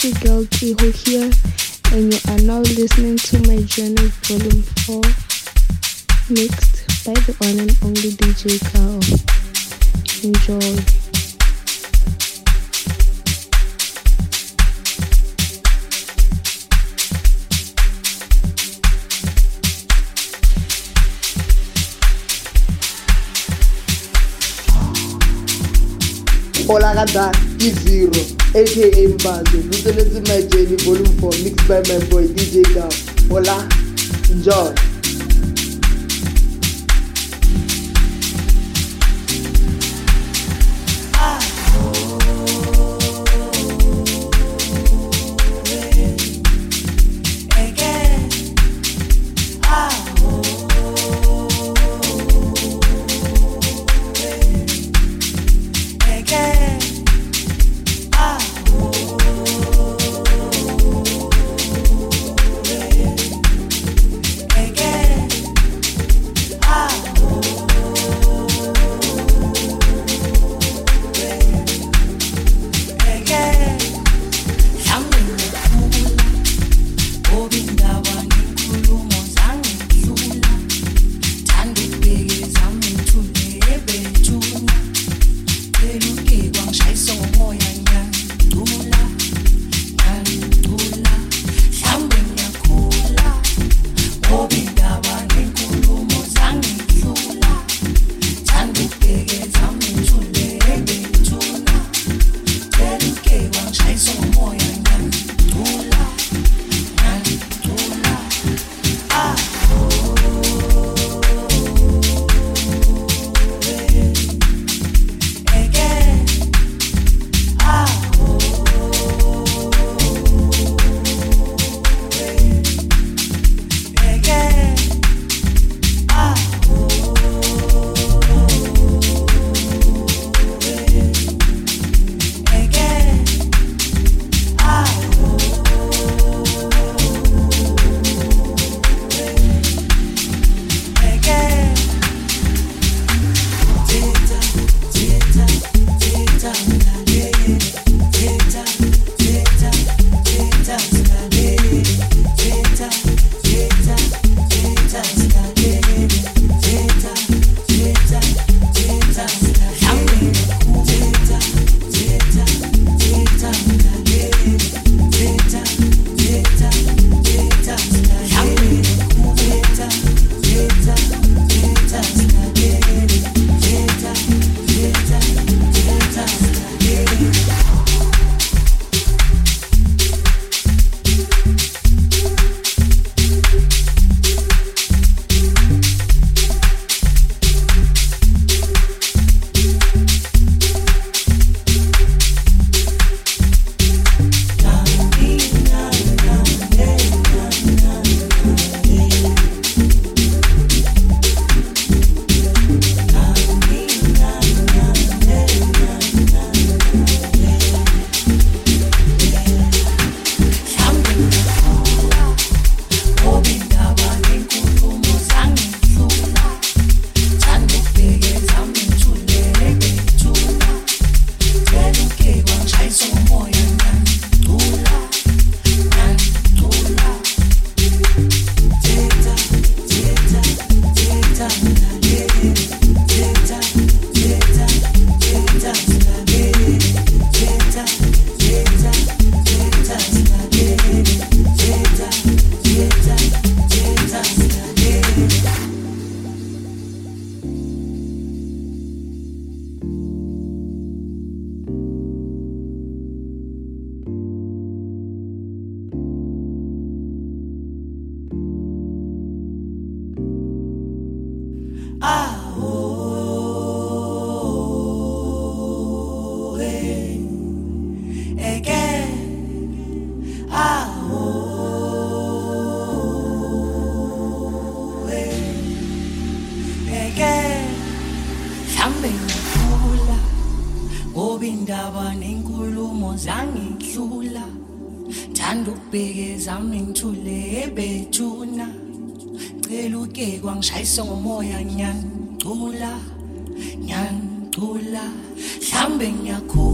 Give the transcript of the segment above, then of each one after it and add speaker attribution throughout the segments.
Speaker 1: pretty girl Tiho here, and you are now listening to my journey volume 4, mixed by the one and only DJ Kaow. Enjoy.
Speaker 2: Olagada E0 aka Mbazo Lutelezi My Journey Volume 4 mixed by my boy DJ Gal. Hola, enjoy
Speaker 3: ngishayise ngomoya ngiyangcula ngiyangcula mhlambe ngiyakhula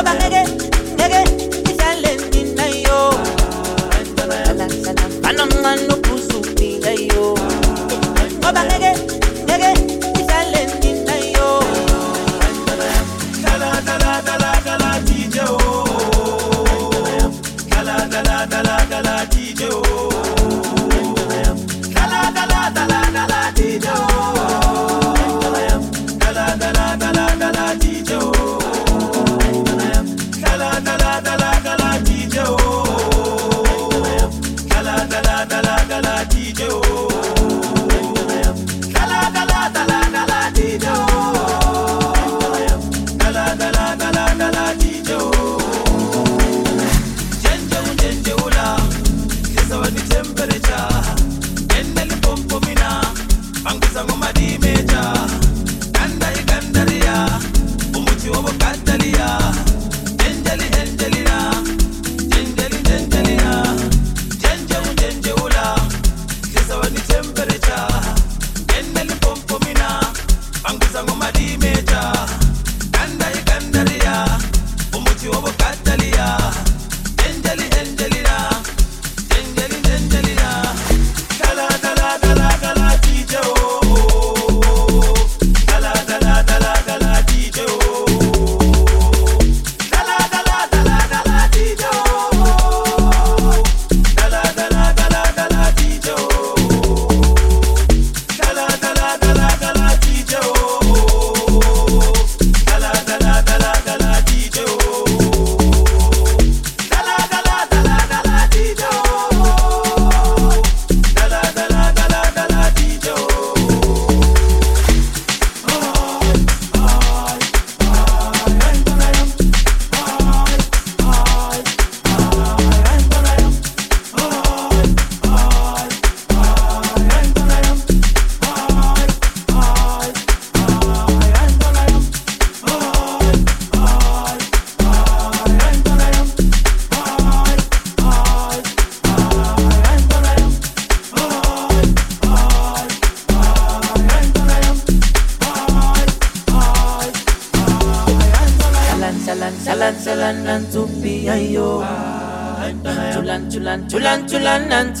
Speaker 4: Kala kala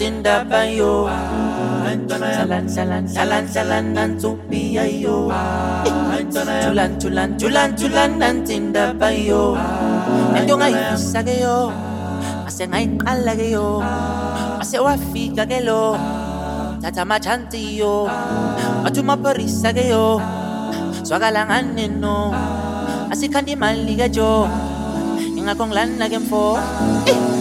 Speaker 4: nantinda bayo Salan salan salan salan nantupi ayo Tulan tulan tulan tulan nantinda bayo Nento ngayifisa ke yo. Ase ngayiqala ke yo. Ase wafika ke lo. Tata machanti yo. Watu maporisa ke yo. Swakala ngane no Asikhanda imali ke jo. Ingakho ngilana ke mfo Dala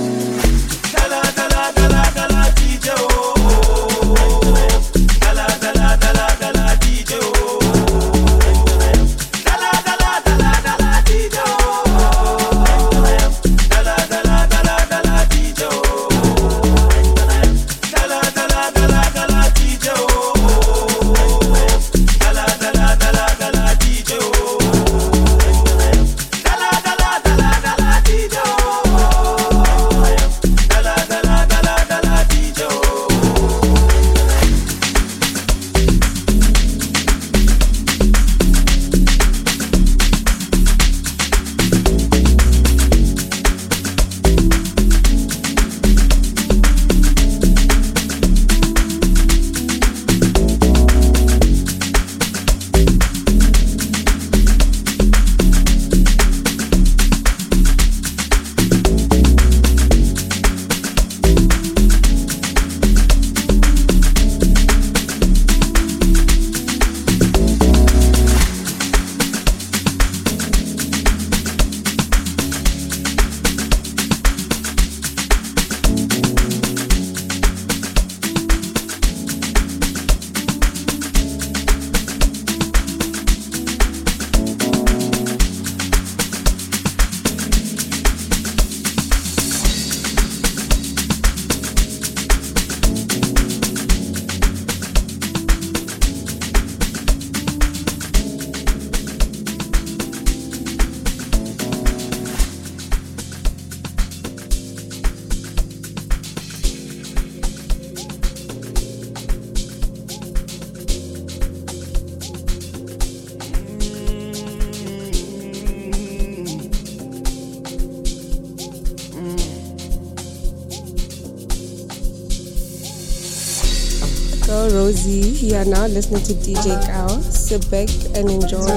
Speaker 5: You are now listening to DJ Kaow. Sit back and enjoy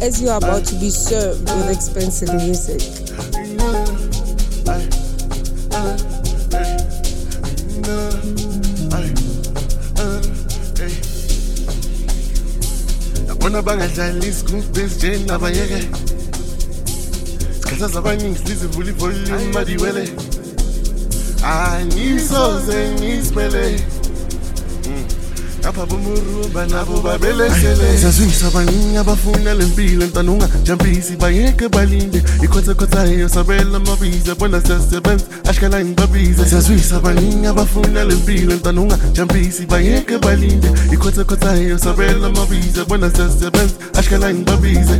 Speaker 5: as you are about to be served with expensive music.
Speaker 6: bona bangadlali isigubhu ezinjeni nabayeke ngisimele ngapha bomurumba nabo babelesele. siyazwisa abaningi abafuna le mpilo ntanunga jampisi bayeke balinde. Ikhothekhothayo sabela amabiza bona siyasebenza. Ashkala ngibabize. Siyazwisa abaningi abafuna le mpilo ntanunga jampisi bayeke balinde. Ikhothekhothayo sabela amabiza bona siyasebenza. Ashkala ngibabize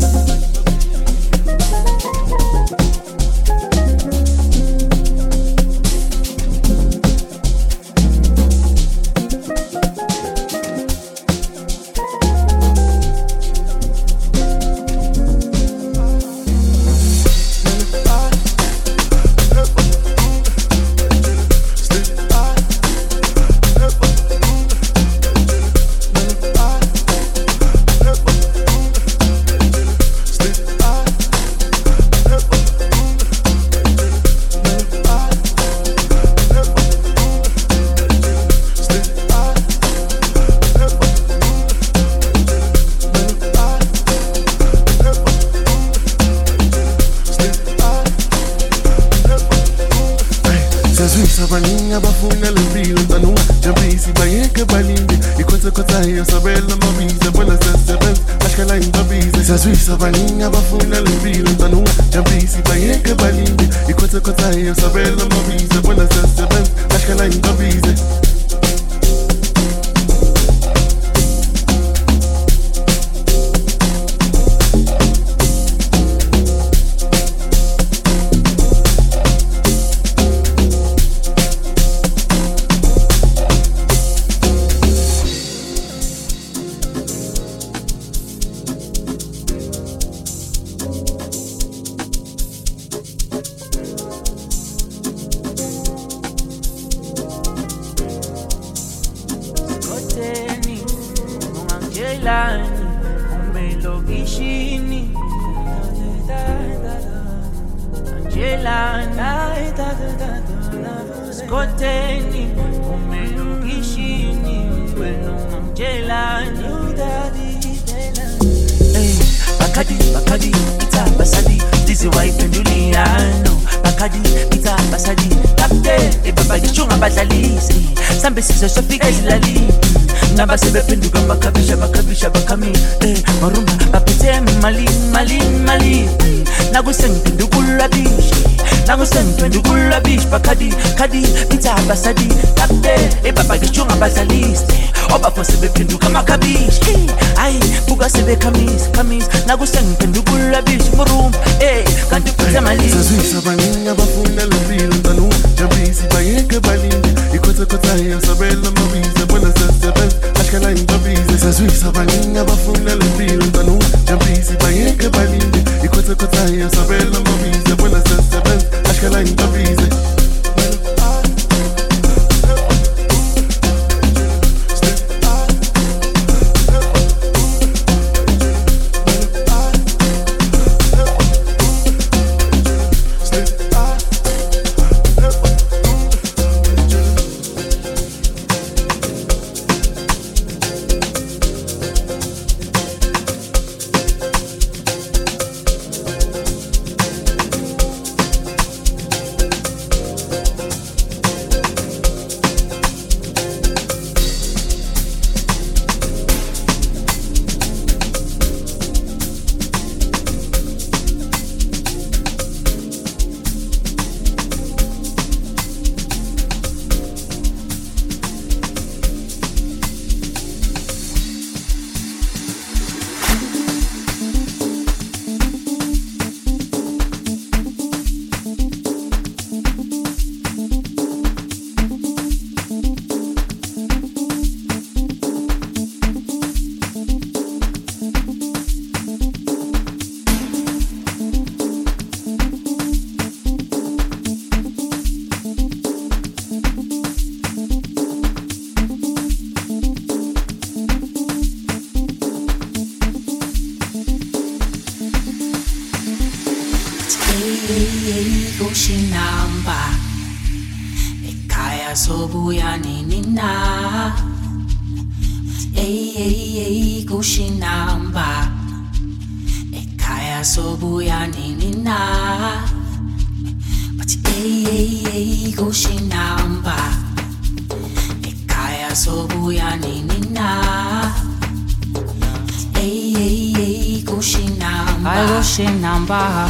Speaker 7: kushinamba
Speaker 3: aiko shinamba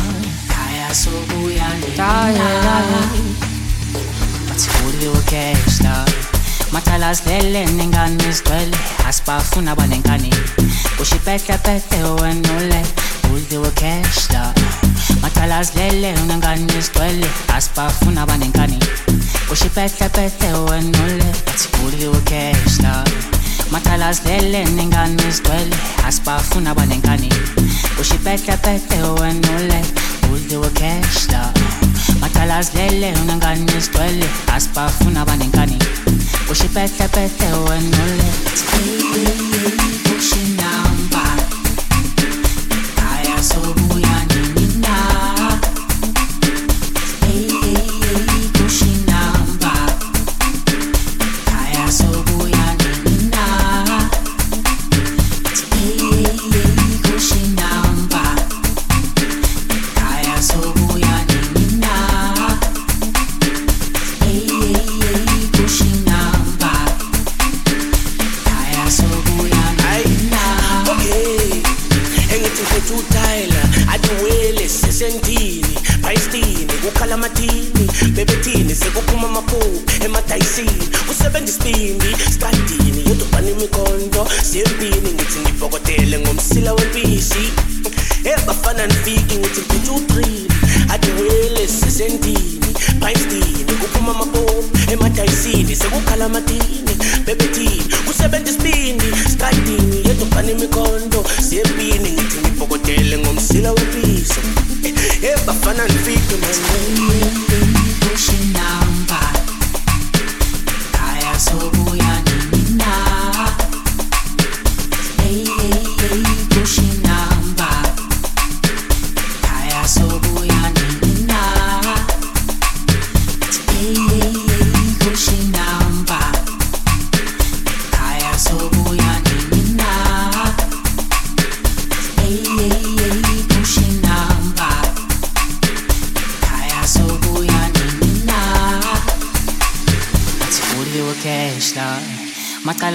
Speaker 7: kaya sokuyandayelela bathikuli ukesta mathala sidlele nengane sidwele asibafuna abanenkani ushipetlepete wenule uliwe kesta mathala sidlele nengane sidwele asibafuna abanenkani ushipetlepete wenule bathikuli ukesta Macala sivele ningane izigcwele asibafuna abalengane ushipetepete wenule udliwe cash la Macala sivele ningane izigcwele asibafuna abalengane ushipetepete wenule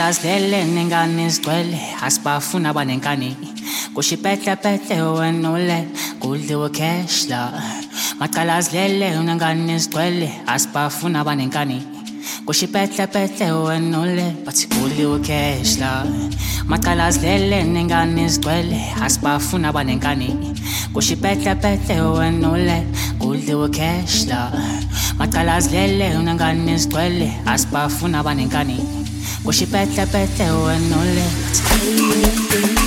Speaker 7: silele nengane sigcwele asibafuna abanenkani. Kushipetlepete wena ule kudliwe cash la. Macala silele nengane sigcwele asibafuna abanenkani. Kushipetlepete wena ule bathi kudliwe cash la. Macala silele nengane sigcwele asibafuna abanenkani. Kushipetlepete wena ule kudliwe cash la. Macala silele nengane sigcwele asibafuna abanenkani kushipetlepete wena ulethe kushinamba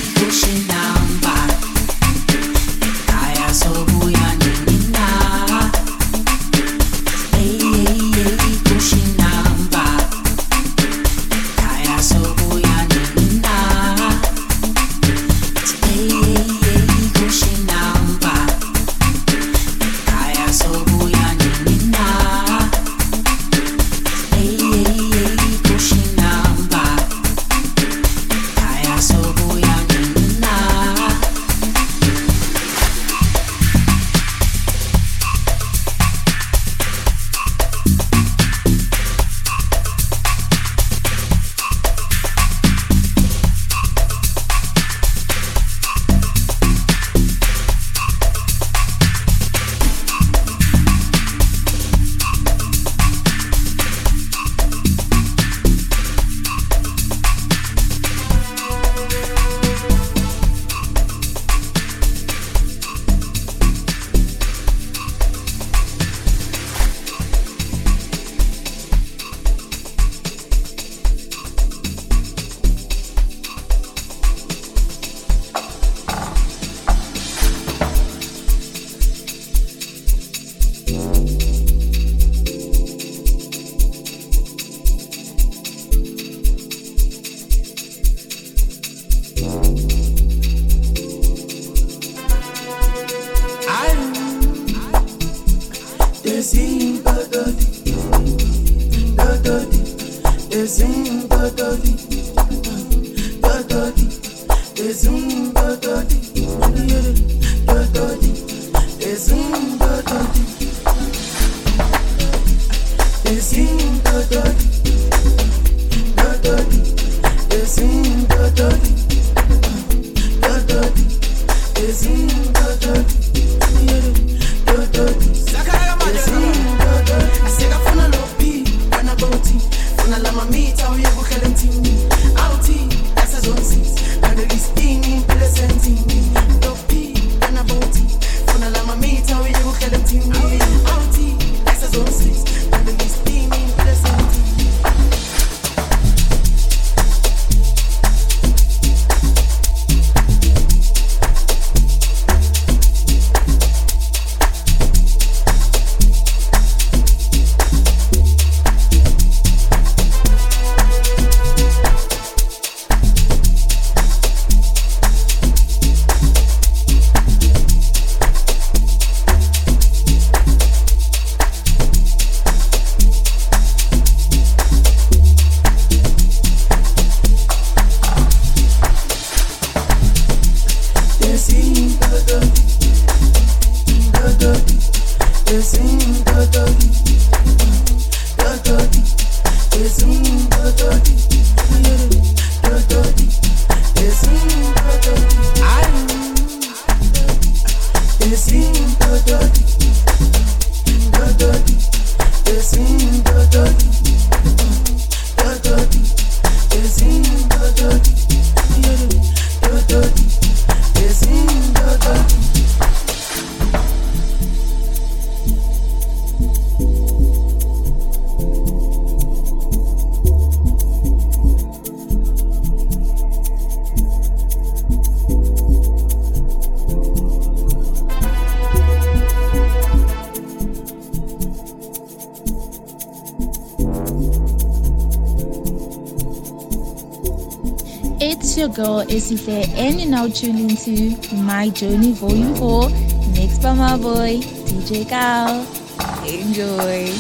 Speaker 8: Esife, and you're now tuned into My Journey Volume 4, mixed by my boy DJ Kaow. Enjoy.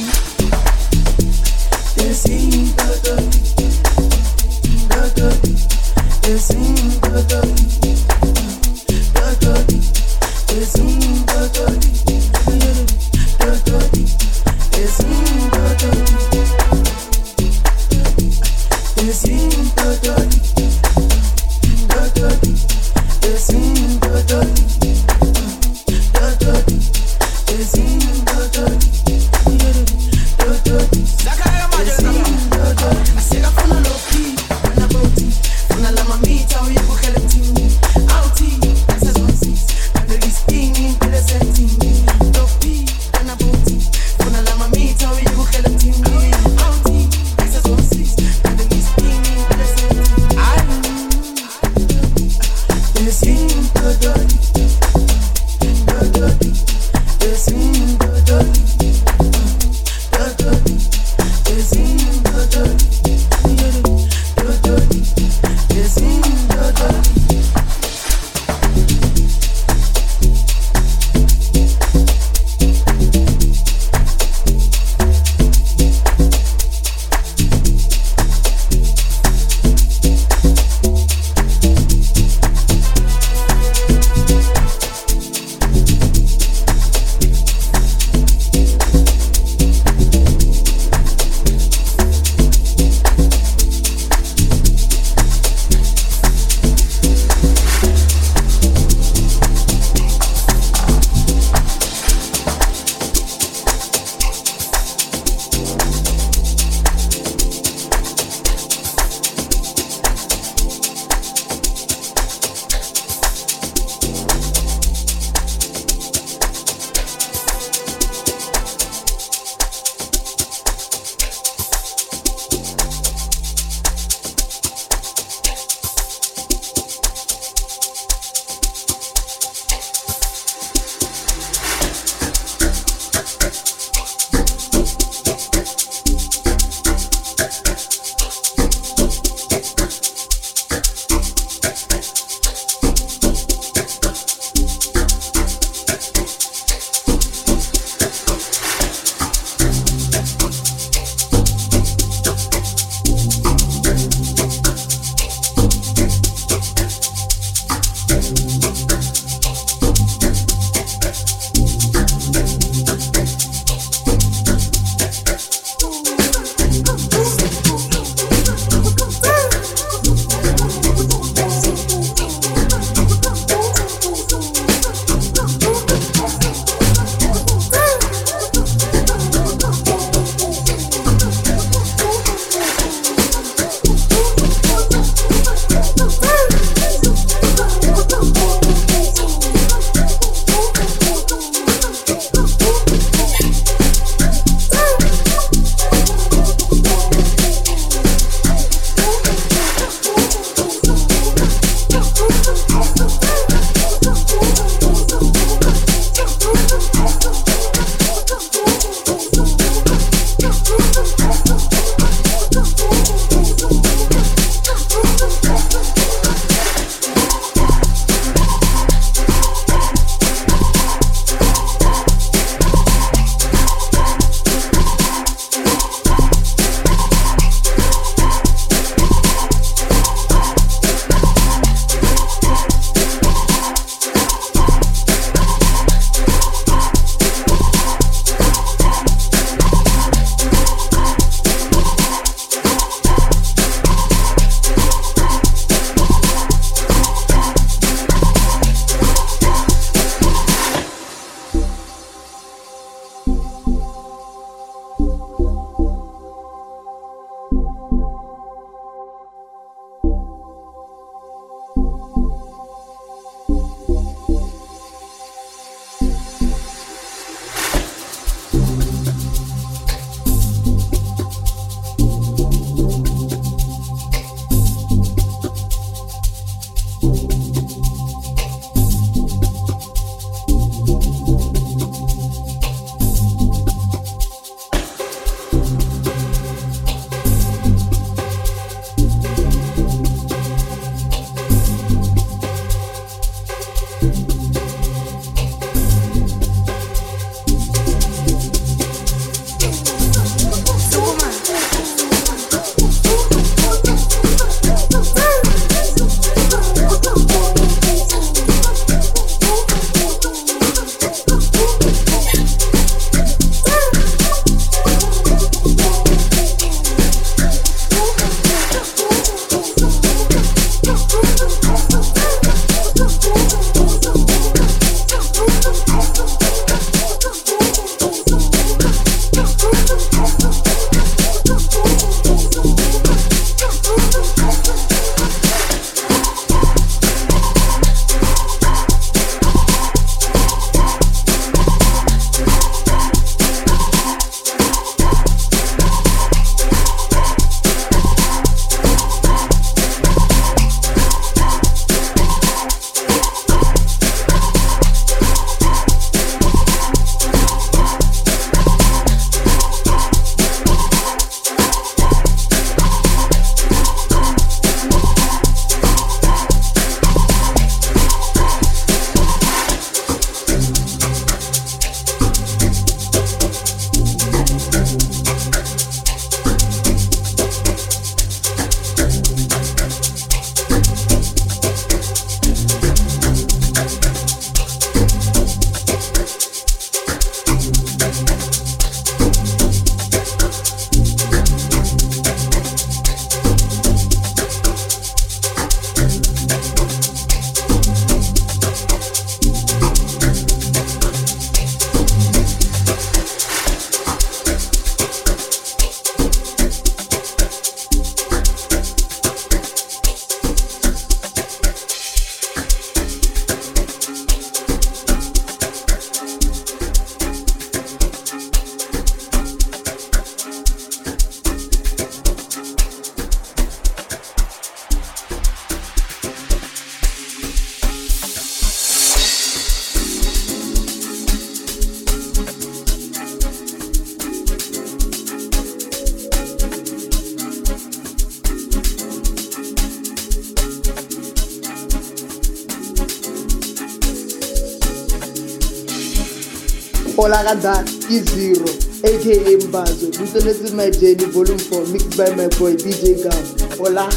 Speaker 2: Ola Gadan is zero, aka Mbazo. Listen to my journey, volume 4, mixed by my boy DJ Gam. Ola,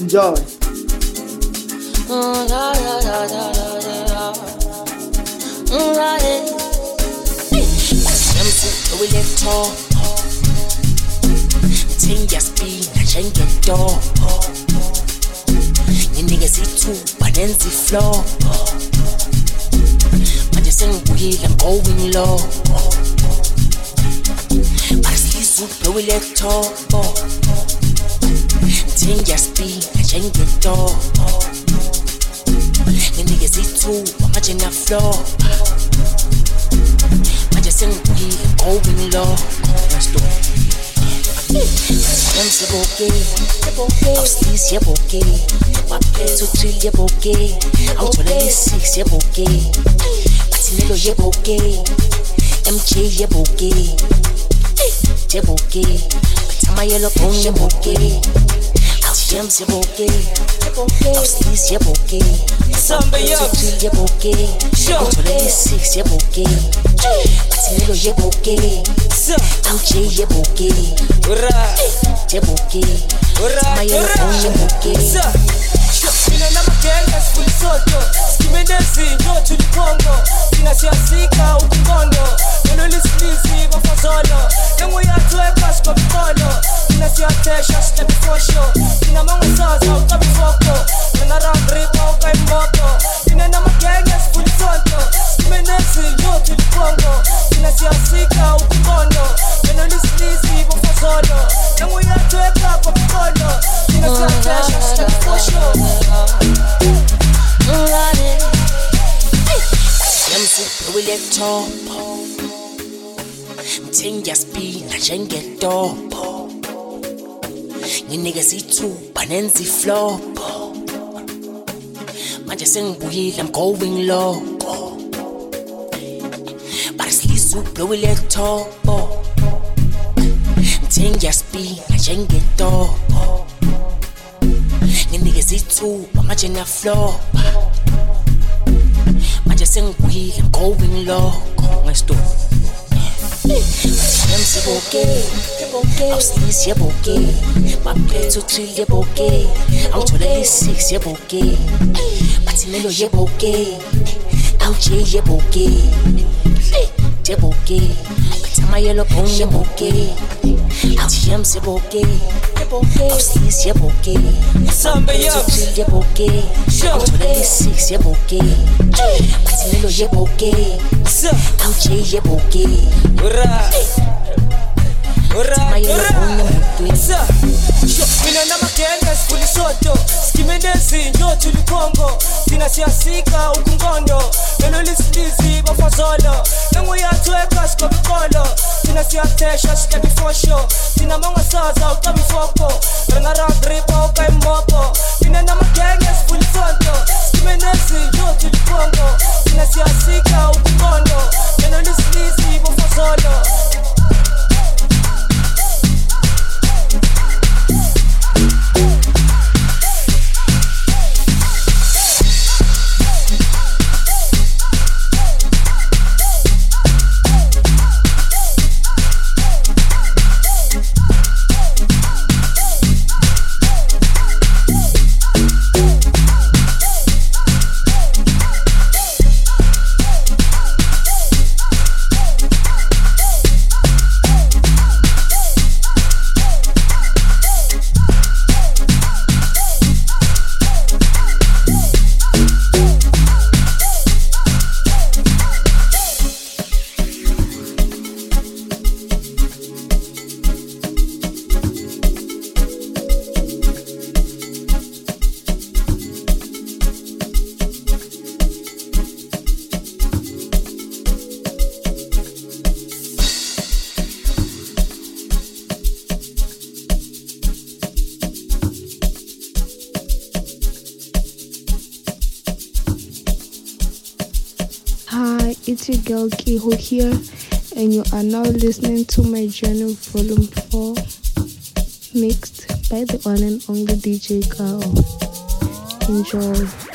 Speaker 2: enjoy.
Speaker 9: Mm, da, da, da. Mm, we your speed, change door. Tall. Think your speed, na change door. You niggas see two, manje na floor. Manje low. Let's do it. Yamsiboke, awusilisi yeboke waphetha uthrill yeboke awutholela i-six yeboke bathimelo yeboke mj yeboke yeboke bathamayelo bone yeboke awushams yeboke awusilisi yeboke waphetha uthrill yeboke awutholela i-six yeboke bathimelo yeboke mj yeboke yeboke bathamayelo bone yeboke
Speaker 10: mina namagenge sifulisoto simene zinto tulikhongo thina siyasika ukungondo lelo lisilisi bafazolo nenguyathu ephasi komqolo thina siyathesha sihlebifosho thina mangasaza ucabifoko mina randripa ukayimboto thina namagenge sifulisoto simene zinto tulikhongo thina siyasika ukungondo lelo lisilisi bafazolo nenguyathu ephasi komqolo thina siyathesha sihlebifosho
Speaker 9: running. Yamsiphiwe laptop. Ngiyasiphinda njengetopo. Nginikeza ithuba nenza iflopho. Manje sengibuyile I'm going loco. Barisilisa ublow laptop. Ngiyasiphinda njengetopo. Nginikeza ithuba manje naflopa manje sengibuyile I'm going loco ngesto yamsiboke awusilisi yeboke baphetha uthrill yeboke awutholela i-six yeboke bathimelo yeboke awuj yeboke yeboke bathamayelo bone yeboke awuthi yamsiboke awusilisi yeboke uthrill yeboke awutholela i-six yeboke bathimelo yeboke awuj yeboke bathamayelo bone yeboke
Speaker 10: mina namagenge sifulisoto simene zinto tulikhongo thina siyasika ukungondo. Lelo lisilisi bafazolo nenguyathu ephasi komqolo thina siyathesha sihlebifosho thina mangasaza ucabifoko ringarandripa ukayimbopo mina namagenge sifulisoto simene zinto tulikhongo thina siyasika ukungondo. Lelo lisilisi bafazolo
Speaker 1: Hi, it's your girl Kiho here, and you are now listening to my journey volume 4, mixed by the one and only DJ Kaow. Enjoy.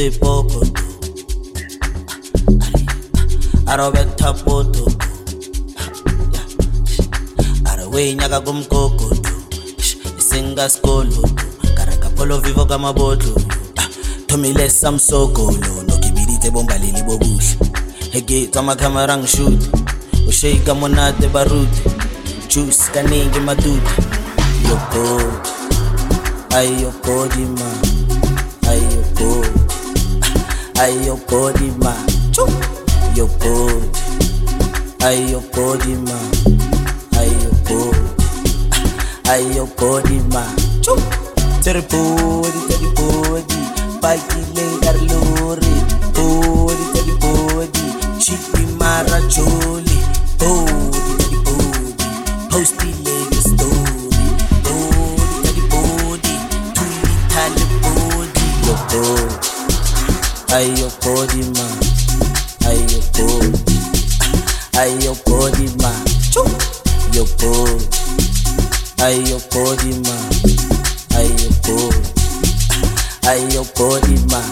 Speaker 3: Ese poco. Arobetha poto Araweinyaka kumgogo Singaskolo Karakapolo vivo kamabotho Thomile samsokolo Nokibirite bomba leli bobuhle Hegetswa amakhamera ngishuti Ushayika oh, monate baruti Juice kaningi maduda Your body Ay your body man Ay your body ayiyogodi ayiyogodi ma teripodi teripodi bakile karlori podi teripodi chipi mara joli body, daddy body, posty leg story, body, daddy body, tuli tali body, your body, ay your body man, ay your body, ay your body man, your body, ay your body ay your body, ay your body man,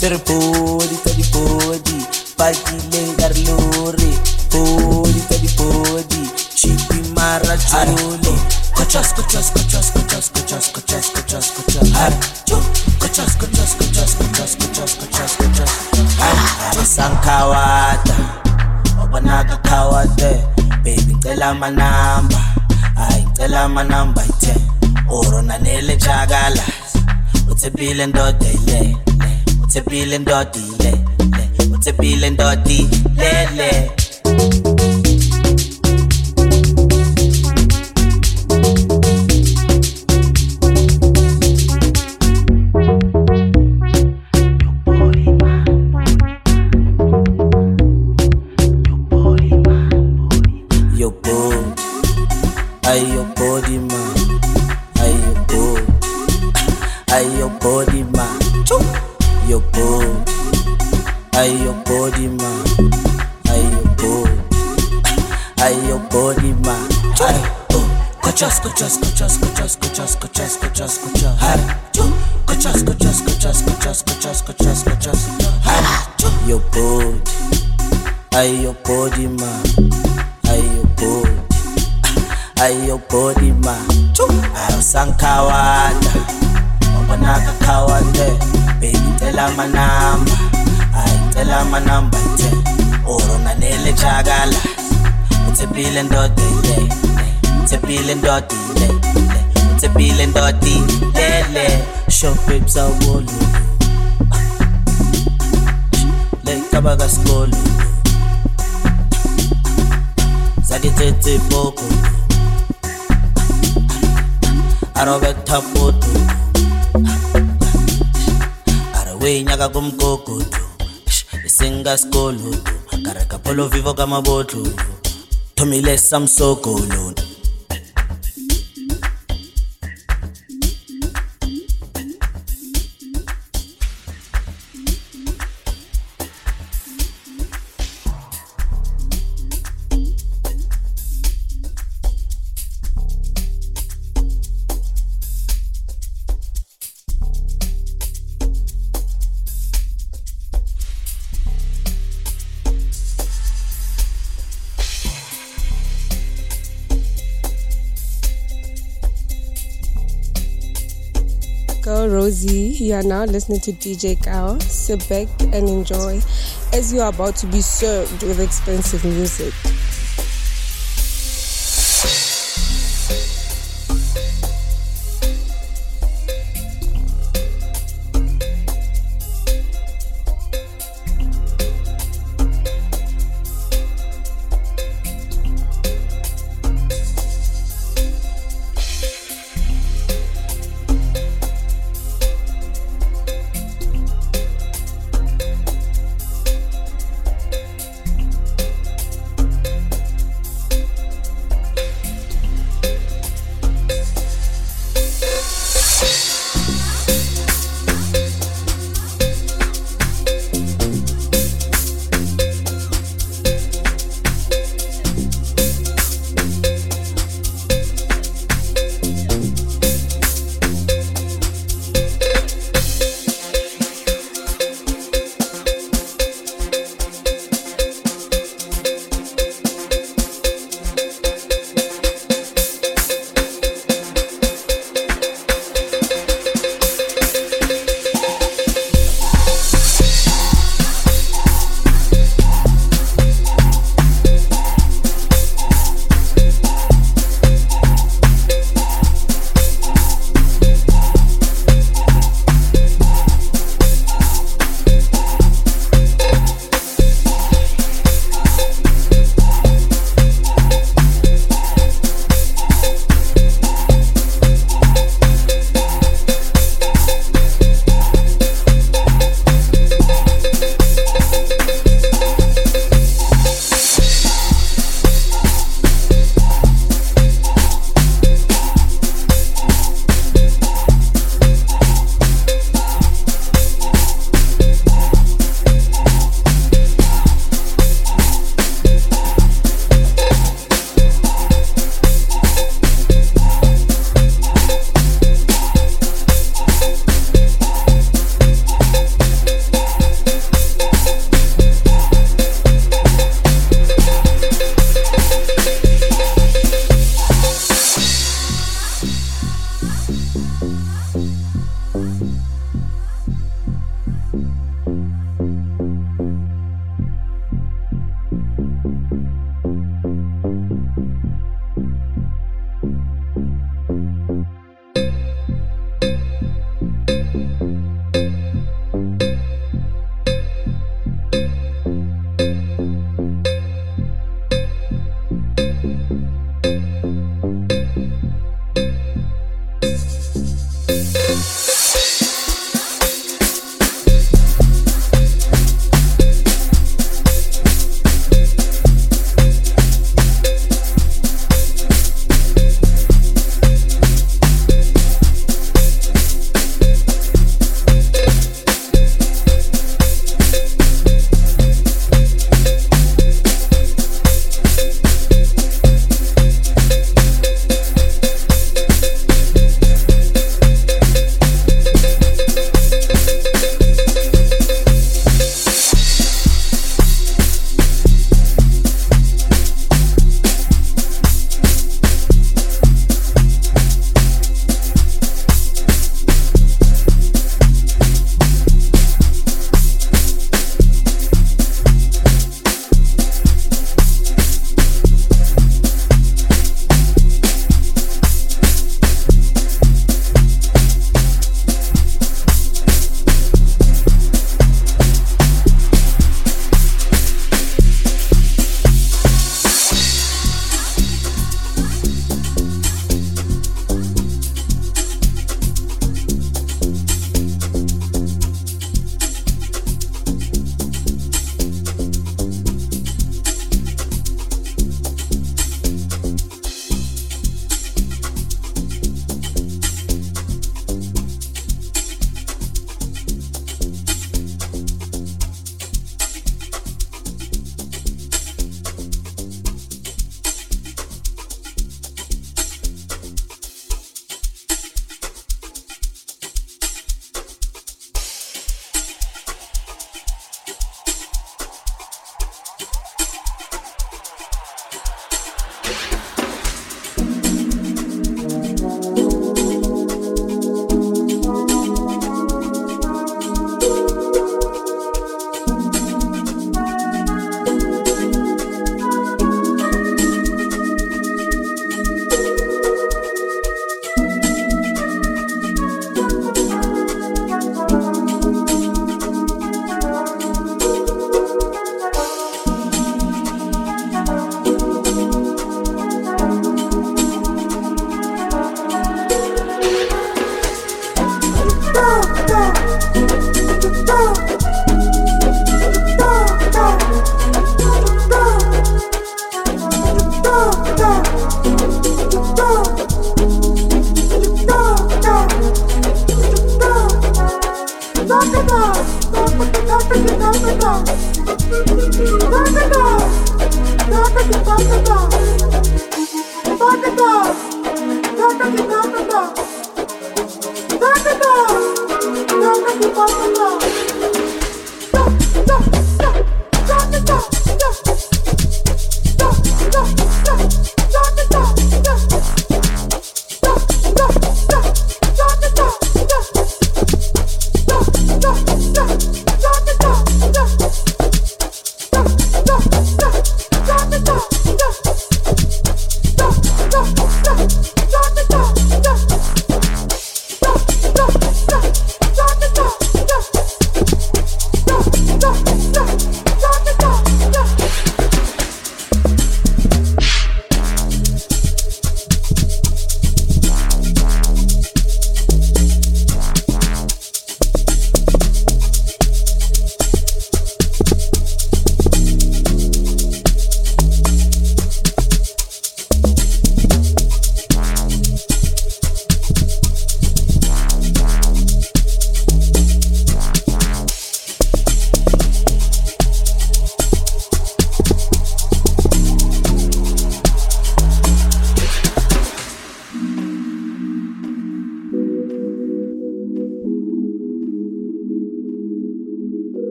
Speaker 3: tiri body, tiri body, parkile garlori body, teddy body, chippy mara jolly. Cochas, cochas, cochas, cochas, cochas, cochas, cochas, cochas. Cochas, cochas, cochas, cochas, cochas, cochas, cochas. Sankawata, obonaka kawate, baby ngicela amanamba, hayi ngicela amanamba ite, oro nanele jakala, uthebile ndoda ile, uthebile ndoda ile, uthebile ndoda escucha, escucha, escucha, escucha, escucha, escucha, escucha. Escucha, escucha, escucha, escucha, escucha, escucha, escucha. Yo pod, ay yo podima, ay yo pod, ay yo podima. Ayosankawada, mabana kakawande, baby tela manamba, ay tela manamba te. Oro na nele chagala, utebile ndote yeah. Uthebile ndodi le Uthebile ndodi le le. Show babes awolo Le kabaka skolo Zakitete boko Arobetha poto Arawenyaka kumgogodlo Isingasikolo Karaka polo vivo kamabotlo Thomile
Speaker 5: samsogoloni you are now listening to DJ Kaow. Sit back and enjoy as you are about to be served with expensive music.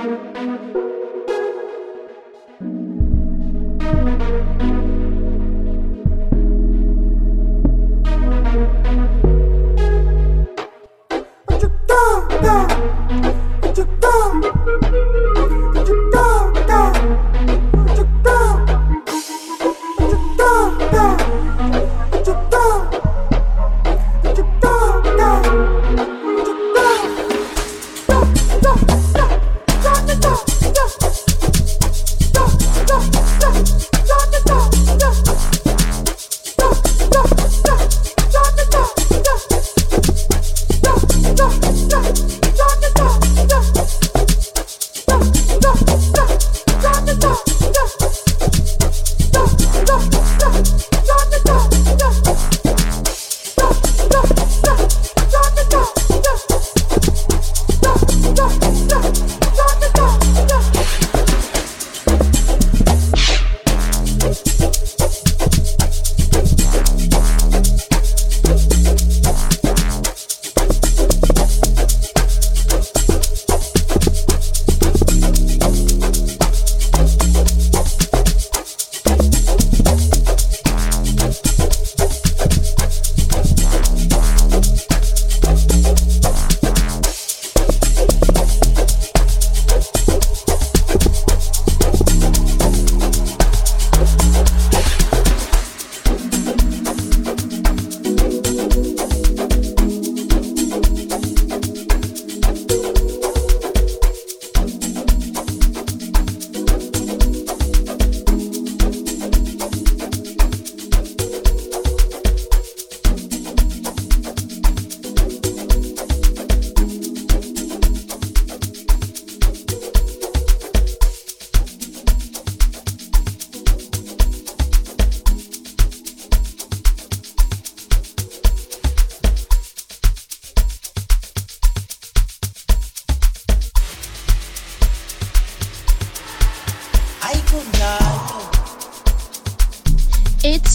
Speaker 9: Música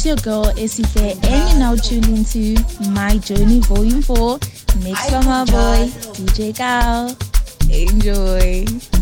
Speaker 9: your girl Esife, and you're now tuned into My Journey Volume 4, mixed by my boy DJ Gal. Enjoy.